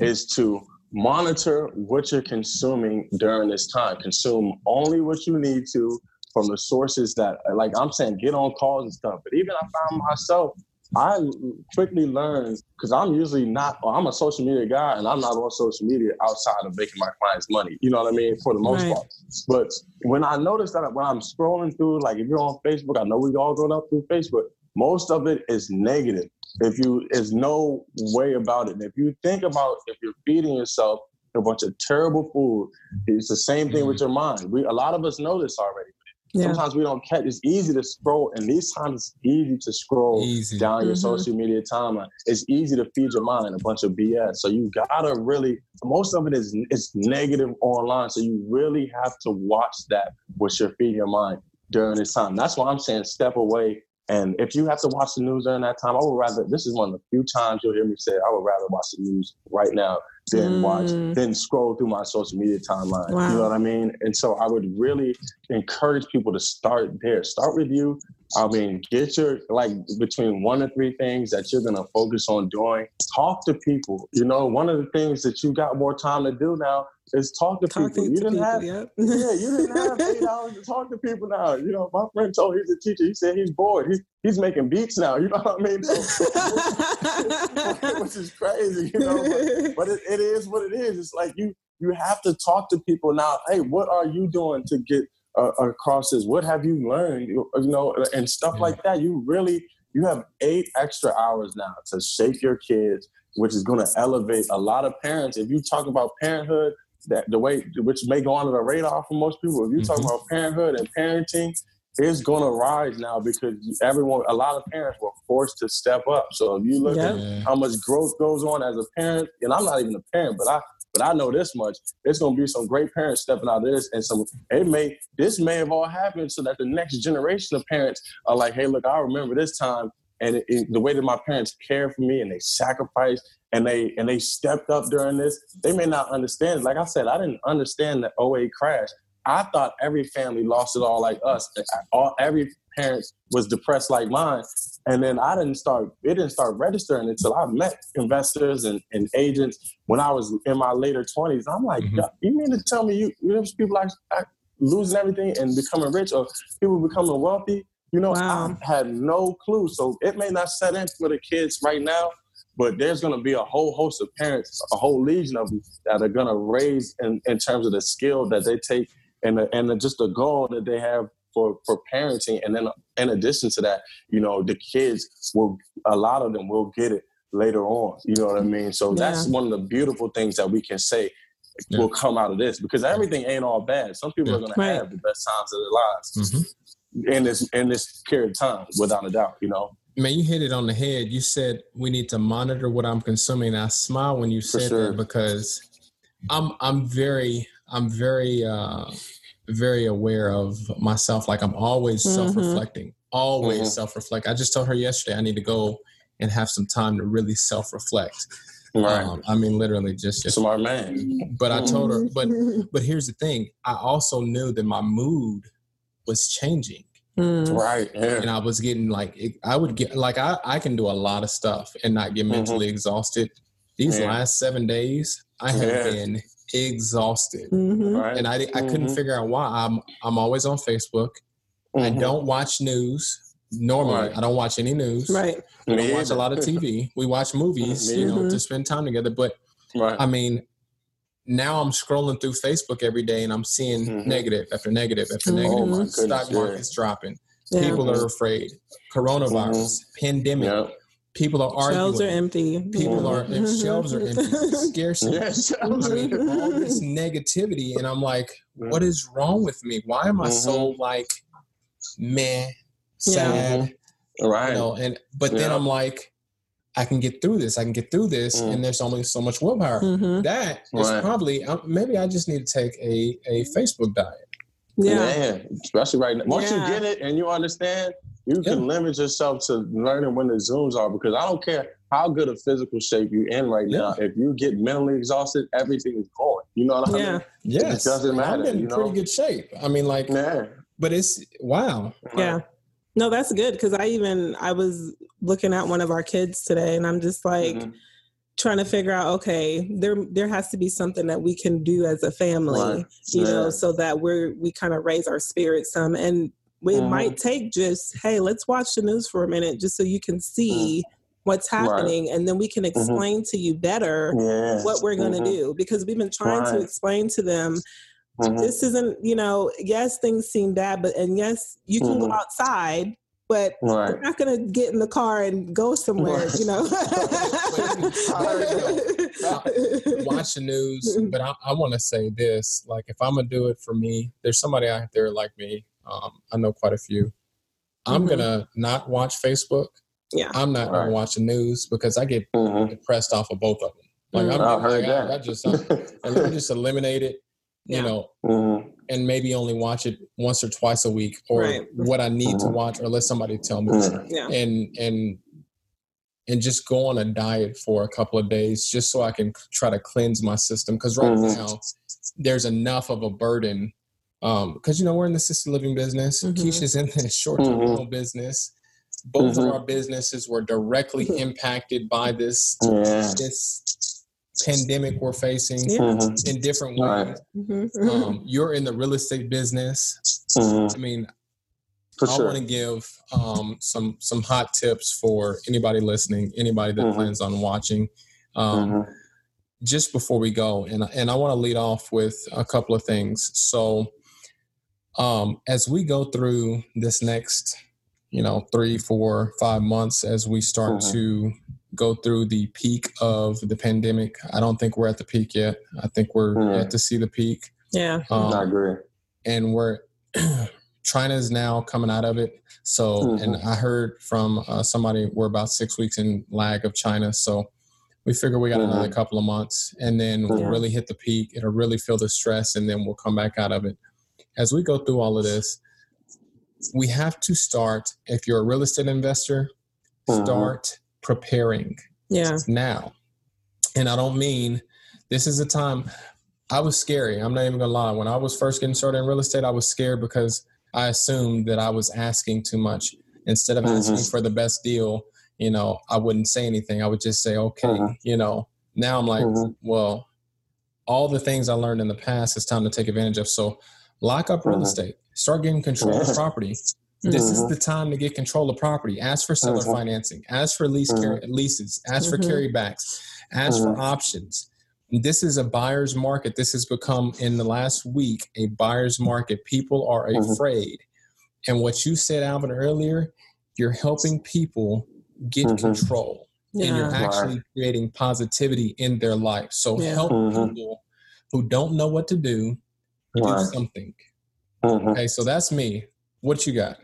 is to monitor what you're consuming during this time. Consume only what you need to from the sources that, like I'm saying, get on calls and stuff. But even I found myself I quickly learned because I'm usually not. I'm a social media guy, and I'm not on social media outside of making my clients money. You know what I mean, for the most right. part. But when I notice that when I'm scrolling through, like if you're on Facebook, I know we all grown up through Facebook. Most of it is negative. If you, there's no way about it. And if you think about if you're feeding yourself a bunch of terrible food, it's the same thing mm-hmm. with your mind. We a lot of us know this already. Yeah. Sometimes we don't catch. It's easy to scroll, and these times it's easy to scroll easy. down mm-hmm. your social media timeline. It's easy to feed your mind a bunch of BS. So you gotta really. Most of it is is negative online. So you really have to watch that what you're feeding your mind during this time. That's why I'm saying step away. And if you have to watch the news during that time, I would rather. This is one of the few times you'll hear me say I would rather watch the news right now than mm. watch, than scroll through my social media timeline. Wow. You know what I mean? And so I would really encourage people to start there. Start with you. I mean, get your like between one or three things that you're gonna focus on doing. Talk to people. You know, one of the things that you got more time to do now is talk to people. You didn't people, have, yeah. yeah, you didn't have eight hours to talk to people now. You know, my friend told he's a teacher. He said he's bored. He's he's making beats now. You know what I mean? which is crazy. You know, but, but it, it is what it is. It's like you you have to talk to people now. Hey, what are you doing to get uh, across this? What have you learned? You know, and stuff yeah. like that. You really you have eight extra hours now to shape your kids, which is going to elevate a lot of parents. If you talk about parenthood, that the way which may go under the radar for most people. If you mm-hmm. talk about parenthood and parenting, it's going to rise now because everyone, a lot of parents were forced to step up. So if you look yep. at how much growth goes on as a parent, and I'm not even a parent, but I but I know this much: there's going to be some great parents stepping out of this, and some it may this may have all happened so that the next generation of parents are like, hey, look, I remember this time, and it, it, the way that my parents cared for me and they sacrificed and they and they stepped up during this. They may not understand. Like I said, I didn't understand the 08 crash. I thought every family lost it all like us. All every parent was depressed like mine. And then I didn't start, it didn't start registering until I met investors and, and agents when I was in my later 20s. I'm like, mm-hmm. you mean to tell me you, you know, people like losing everything and becoming rich or people becoming wealthy? You know, wow. I had no clue. So it may not set in for the kids right now, but there's going to be a whole host of parents, a whole legion of them that are going to raise in, in terms of the skill that they take and the, and the, just the goal that they have for for parenting. And then in addition to that, you know, the kids will a lot of them will get it later on. You know what I mean? So yeah. that's one of the beautiful things that we can say yeah. will come out of this because everything ain't all bad. Some people yeah. are going right. to have the best times of their lives mm-hmm. in this in this period of time, without a doubt. You know.
Man, you hit it on the head. You said we need to monitor what I'm consuming. I smile when you said sure. that because I'm I'm very I'm very uh very aware of myself. Like I'm always mm-hmm. self-reflecting, always mm-hmm. self-reflect. I just told her yesterday I need to go and have some time to really self-reflect. Right. Um, I mean, literally just, just
smart man.
But I told her, but but here's the thing. I also knew that my mood was changing.
Mm. Right. Yeah.
And I was getting like, I would get like, I, I can do a lot of stuff and not get mentally mm-hmm. exhausted. These yeah. last seven days, I have yeah. been exhausted, mm-hmm. right. and I, I mm-hmm. couldn't figure out why. I'm I'm always on Facebook. Mm-hmm. I don't watch news. Normally, right. I don't watch any news.
Right.
We don't watch a lot of TV. We watch movies, you know, to mm-hmm. spend time together. But right. I mean, now I'm scrolling through Facebook every day and I'm seeing mm-hmm. negative after negative after mm-hmm. negative. Oh Stock market's yeah. dropping. Yeah. People are afraid. Coronavirus, pandemic. Yep. People are arguing.
Shelves are empty.
People are shelves are empty. Scarcity. Yes, I mean, all this negativity, and I'm like, what is wrong with me? Why am I mm-hmm. so like, meh, sad,
yeah. right?
You know, and but yeah. then I'm like, I can get through this. I can get through this, mm. and there's only so much willpower. Mm-hmm. That is right. probably um, maybe I just need to take a a Facebook diet.
Yeah, Man, especially right now. Once yeah. you get it and you understand, you can yeah. limit yourself to learning when the zooms are because I don't care how good a physical shape you're in right yeah. now. If you get mentally exhausted, everything is going. You know what I
yeah.
mean?
Yes.
It doesn't matter.
I'm in
you know?
pretty good shape. I mean, like,
yeah.
but it's wow.
Yeah. No, that's good because I even I was looking at one of our kids today, and I'm just like. Mm-hmm trying to figure out okay there there has to be something that we can do as a family right. you yeah. know so that we're we kind of raise our spirits some and it mm-hmm. might take just hey let's watch the news for a minute just so you can see mm-hmm. what's happening right. and then we can mm-hmm. explain mm-hmm. to you better yeah. what we're going to mm-hmm. do because we've been trying right. to explain to them mm-hmm. this isn't you know yes things seem bad but and yes you can go outside but right. we're not going to get in the car and go somewhere, you know.
Watch the news, but I, I want to say this: like, if I'm gonna do it for me, there's somebody out there like me. Um, I know quite a few. I'm mm-hmm. gonna not watch Facebook.
Yeah,
I'm not right. gonna watch the news because I get mm-hmm. depressed off of both of them. Like, mm-hmm. I'm, I heard like, that. I, I just, I, and let me just eliminate it. You yeah. know, mm-hmm and maybe only watch it once or twice a week or right. what I need to mm-hmm. watch or let somebody tell me.
Mm-hmm. Yeah.
And and and just go on a diet for a couple of days just so I can try to cleanse my system because right mm-hmm. now there's enough of a burden um because you know we're in the assisted living business mm-hmm. Keisha's in the short-term mm-hmm. business both of mm-hmm. our businesses were directly impacted by this yeah. this pandemic we're facing yeah. in different ways. Mm-hmm. Um, you're in the real estate business. Mm-hmm. I mean, for I sure. want to give um, some some hot tips for anybody listening, anybody that mm-hmm. plans on watching. Um, mm-hmm. just before we go, and and I want to lead off with a couple of things. So, um, as we go through this next, you know, three, four, five months, as we start mm-hmm. to go through the peak of the pandemic. I don't think we're at the peak yet. I think we're mm. yet to see the peak.
Yeah,
um, I agree.
And we're China is now coming out of it. So, mm-hmm. and I heard from uh, somebody we're about six weeks in lag of China. So, we figure we got mm-hmm. another couple of months, and then we'll really hit the peak. It'll really feel the stress, and then we'll come back out of it. As we go through all of this, we have to start. If you're a real estate investor, mm-hmm. start preparing
yeah
now and i don't mean this is a time i was scary i'm not even gonna lie when i was first getting started in real estate i was scared because i assumed that i was asking too much instead of mm-hmm. asking for the best deal you know i wouldn't say anything i would just say okay mm-hmm. you know now i'm like mm-hmm. well all the things i learned in the past it's time to take advantage of so lock up real mm-hmm. estate start getting control of property this mm-hmm. is the time to get control of property. Ask for seller mm-hmm. financing. Ask for lease car- mm-hmm. leases. Ask for mm-hmm. carrybacks. Ask for mm-hmm. options. This is a buyer's market. This has become in the last week a buyer's market. People are mm-hmm. afraid. And what you said, Alvin, earlier, you're helping people get control. Yeah. And you're actually creating positivity in their life. So yeah. help people who don't know what to do do something. Okay, so that's me. What you got?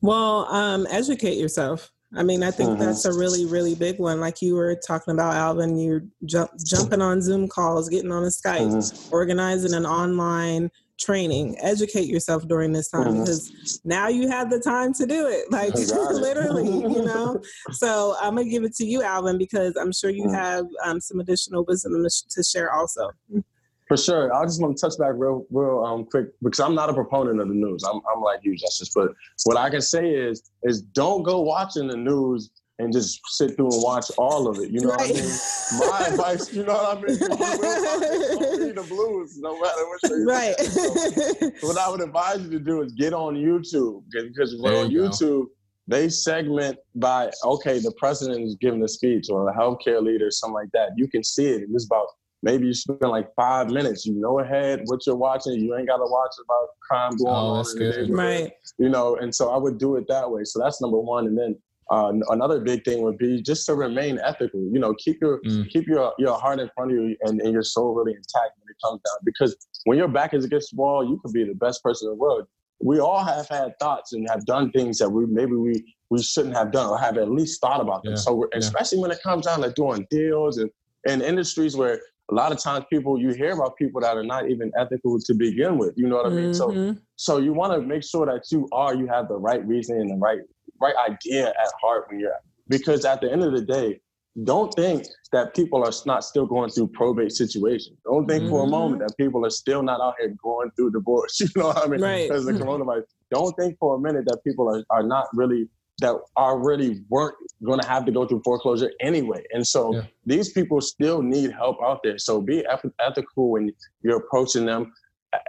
Well, um, educate yourself. I mean, I think mm-hmm. that's a really, really big one. Like you were talking about, Alvin, you're jump, jumping on Zoom calls, getting on a Skype, mm-hmm. organizing an online training. Educate yourself during this time mm-hmm. because now you have the time to do it. Like literally, you know. So I'm gonna give it to you, Alvin, because I'm sure you mm-hmm. have um, some additional wisdom to share also.
For sure. I just want to touch back real, real um, quick because I'm not a proponent of the news. I'm, I'm like you, Justin. But what I can say is, is don't go watching the news and just sit through and watch all of it. You know right. what I mean? My advice, you know what I mean? Don't read the blues, no matter what.
Right.
So, what I would advise you to do is get on YouTube because on YouTube go. they segment by okay, the president is giving a speech or a healthcare leader, something like that. You can see it, and it's about maybe you spend like five minutes. You know ahead what you're watching. You ain't got to watch about crime going oh, on.
Good. Right.
You know, and so I would do it that way. So that's number one. And then uh, another big thing would be just to remain ethical. You know, keep your mm. keep your your heart in front of you and, and your soul really intact when it comes down. Because when your back is against the wall, you could be the best person in the world. We all have had thoughts and have done things that we maybe we we shouldn't have done or have at least thought about them. Yeah. So especially yeah. when it comes down to doing deals and in industries where a lot of times people you hear about people that are not even ethical to begin with. You know what I mean? Mm-hmm. So so you want to make sure that you are you have the right reason and the right right idea at heart when you're because at the end of the day, don't think that people are not still going through probate situations. Don't think mm-hmm. for a moment mm-hmm. that people are still not out here going through divorce. You know what I mean?
Right.
Because the coronavirus. Don't think for a minute that people are, are not really that already weren't going to have to go through foreclosure anyway. And so yeah. these people still need help out there. So be ethical when you're approaching them.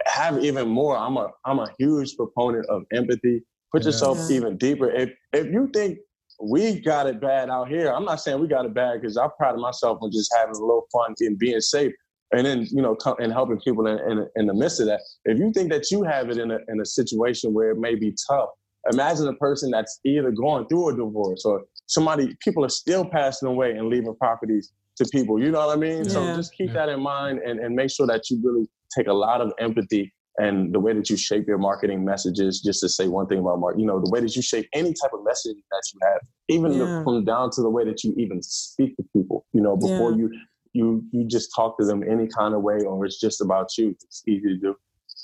Have even more. I'm a I'm a huge proponent of empathy. Put yeah. yourself yeah. even deeper. If if you think we got it bad out here. I'm not saying we got it bad because I'm proud of myself on just having a little fun and being safe. And then, you know, come, and helping people in, in, in, the midst of that. If you think that you have it in a, in a situation where it may be tough, imagine a person that's either going through a divorce or somebody, people are still passing away and leaving properties to people. You know what I mean? Yeah. So just keep yeah. that in mind and, and make sure that you really take a lot of empathy and the way that you shape your marketing messages just to say one thing about mark you know the way that you shape any type of message that you have even yeah. the, from down to the way that you even speak to people you know before yeah. you you you just talk to them any kind of way or it's just about you it's easy to do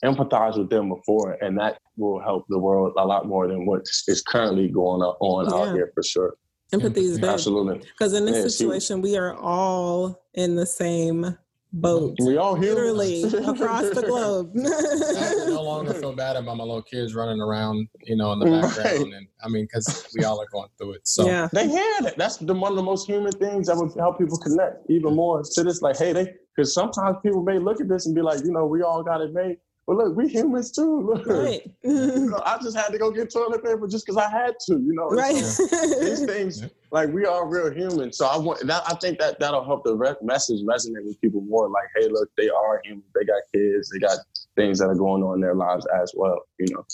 empathize with them before and that will help the world a lot more than what is currently going on yeah. out here for sure
empathy is big
absolutely
because in this situation we are all in the same boat.
We all
here. Literally across the globe.
I no longer feel bad about my little kids running around, you know, in the background. Right. And I mean, because we all are going through it. So
yeah. they had it. That's the, one of the most human things that would help people connect even more to this. Like, hey, they because sometimes people may look at this and be like, you know, we all got it made. But look, we humans too. Look, right. you know, I just had to go get toilet paper just because I had to. You know,
right.
So these things, like we are real human. So I want that. I think that that'll help the re- message resonate with people more. Like, hey, look, they are human. They got kids. They got things that are going on in their lives as well. You know.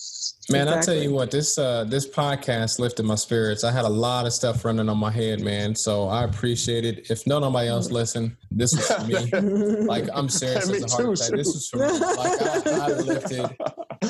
Man, exactly. I tell you what, this uh, this podcast lifted my spirits. I had a lot of stuff running on my head, man. So I appreciate it. If no nobody else listen, this was for me. like I'm serious as a heart. This was for me. Like I, I lifted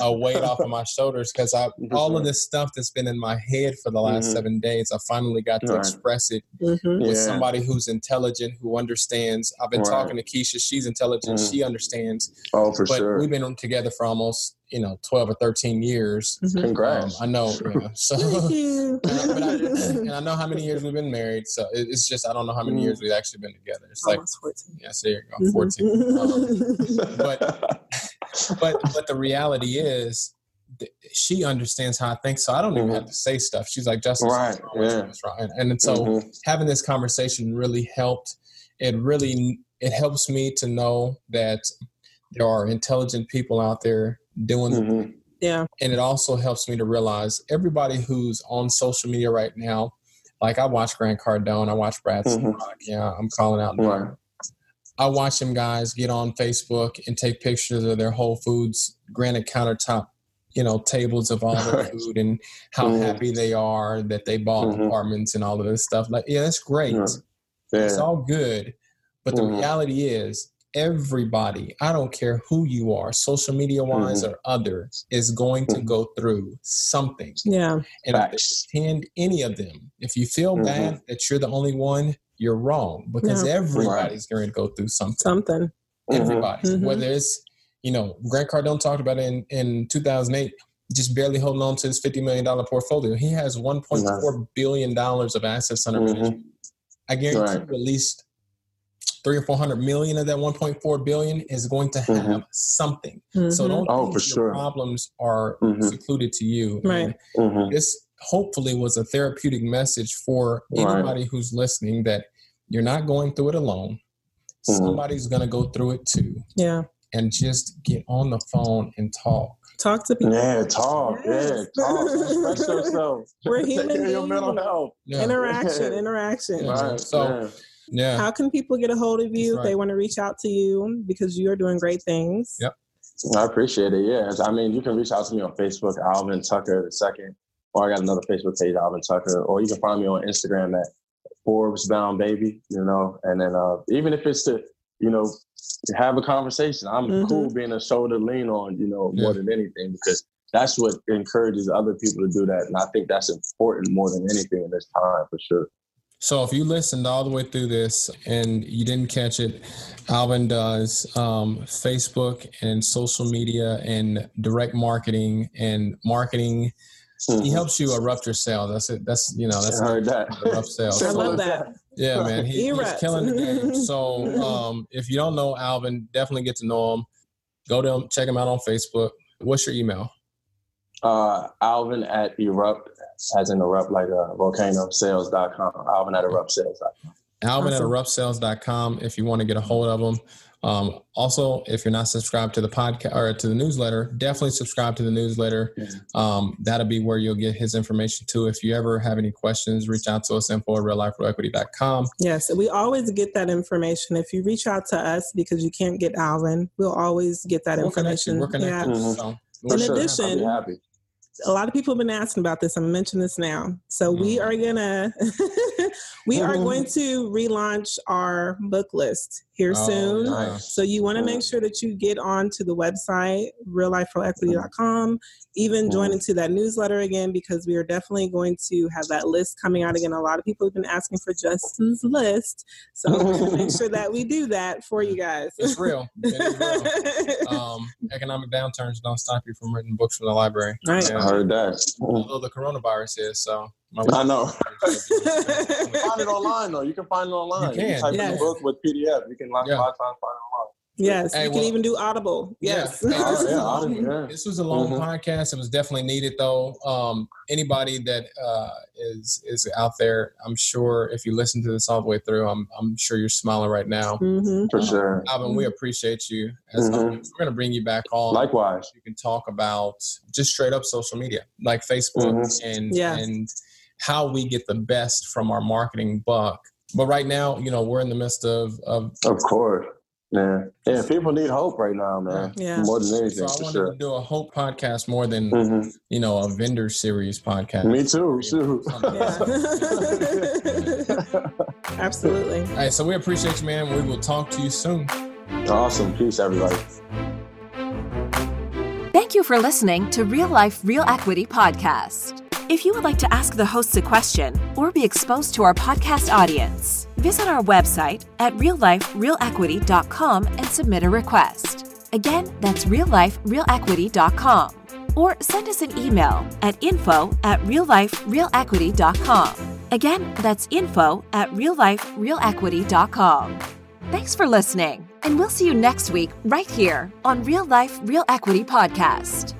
a weight off of my shoulders because I all of this stuff that's been in my head for the last mm-hmm. seven days, I finally got to right. express it mm-hmm. with yeah. somebody who's intelligent, who understands. I've been right. talking to Keisha. She's intelligent. Mm-hmm. She understands.
Oh, for but sure.
We've been together for almost you know 12 or 13 years
mm-hmm. congrats
um, i know yeah. so and, I, and, I, know how many years we've been married so it's just i don't know how many years we've actually been together it's like 14 yes there you go 14 mm-hmm. um, but but but the reality is she understands how I think, so I don't even mm-hmm. have to say stuff. She's like, "Justin,
right, yeah.
And, and so mm-hmm. having this conversation really helped. It really it helps me to know that there are intelligent people out there doing
mm-hmm. yeah
and it also helps me to realize everybody who's on social media right now like i watch grant cardone i watch brad mm-hmm. yeah i'm calling out right. i watch them guys get on facebook and take pictures of their whole foods granite countertop you know tables of all the food and how mm-hmm. happy they are that they bought mm-hmm. apartments and all of this stuff like yeah that's great yeah. it's all good but the mm-hmm. reality is everybody, I don't care who you are, social media wise mm-hmm. or other, is going to mm-hmm. go through something.
Yeah.
And I attend any of them. If you feel mm-hmm. bad that you're the only one, you're wrong because yeah. everybody's right. going to go through something.
Something.
Mm-hmm. Everybody. Mm-hmm. Whether it's, you know, Grant Cardone talked about it in, in 2008 just barely holding on to his $50 million portfolio. He has $1.4 billion of assets under mm-hmm. management. I guarantee right. you at least three or four hundred million of that 1.4 billion is going to have mm-hmm. something. Mm-hmm. So don't
oh,
think
for sure.
problems are mm-hmm. secluded to you.
Right.
Mm-hmm.
This hopefully was a therapeutic message for anybody right. who's listening that you're not going through it alone. Mm-hmm. Somebody's going to go through it too.
Yeah.
And just get on the phone and talk.
Talk to people.
Yeah, talk. Yes. Yeah, talk. Express yourself.
We're human.
Take care of your mental health.
Yeah. Interaction. Interaction.
Right. So. Yeah.
How can people get a hold of you right. if they want to reach out to you because you are doing great things?
Yep.
I appreciate it. Yeah. I mean, you can reach out to me on Facebook, Alvin Tucker the second, or I got another Facebook page, Alvin Tucker, or you can find me on Instagram at Forbes Bound Baby, you know, and then uh, even if it's to, you know, have a conversation, I'm mm-hmm. cool being a shoulder to lean on, you know, more yeah. than anything, because that's what encourages other people to do that. And I think that's important more than anything in this time for sure.
So if you listened all the way through this and you didn't catch it, Alvin does um, Facebook and social media and direct marketing and marketing Mm-hmm. He helps you erupt your sales. That's it. That's you know that's
I heard that.
erupt sales.
I love that.
Yeah, man, he, he's killing the game. So um, if you don't know Alvin, definitely get to know him. Go to him, check him out on Facebook. What's your email?
Uh, Alvin at erupt, as in erupt like a volcano sales.com. Alvin at erupt sales.com.
Alvin awesome. at eruptsales.com if you want to get a hold of him. Um, also, if you're not subscribed to the podcast or to the newsletter, definitely subscribe to the newsletter. Um, that'll be where you'll get his information too. If you ever have any questions, reach out to us info at realliferealequity.com.
Yes, we always get that information. If you reach out to us because you can't get Alvin, we'll always get that
we'll
information.
We're connected. Yeah. Mm-hmm.
So, in sure.
addition, a lot of people have been asking about this. I'm gonna mention this now. So mm. we are gonna we mm. are mm-hmm. going to relaunch our book list here oh, soon. Nice. So you want to make sure that you get on to the website realliferealequity.com, even join into that newsletter again because we are definitely going to have that list coming out again. A lot of people have been asking for Justin's list, so make sure that we do that for you guys.
It's real. It real. um, economic downturns don't stop you from reading books from the library.
Right. I heard that.
Although the coronavirus is so.
I know. you can find it online though. You can find it online. You can. You can type yes. in the book with PDF. You can like yeah. a lot of times find it online.
Yes, hey, you well, can even do Audible. Yes. Yeah,
yeah, yeah. This was a long mm-hmm. podcast. It was definitely needed, though. Um, anybody that uh, is is out there, I'm sure if you listen to this all the way through, I'm I'm sure you're smiling right now.
Mm-hmm. For sure,
Alvin. We appreciate you. As mm-hmm. We're going to bring you back on.
Likewise,
you can talk about just straight up social media, like Facebook mm-hmm. and yeah. and how we get the best from our marketing buck. But right now, you know, we're in the midst of of
of course yeah, yeah. People need hope right now, man. Yeah, more than anything. So I wanted sure.
to do a hope podcast more than mm-hmm. you know a vendor series podcast.
Me too. too.
Absolutely.
All right, so we appreciate you, man. We will talk to you soon.
Awesome. Peace, everybody.
Thank you for listening to Real Life, Real Equity podcast. If you would like to ask the hosts a question or be exposed to our podcast audience, visit our website at realliferealequity.com and submit a request. Again, that's realliferealequity.com. Or send us an email at info at realliferealequity.com. Again, that's info at realliferealequity.com. Thanks for listening, and we'll see you next week right here on Real Life Real Equity Podcast.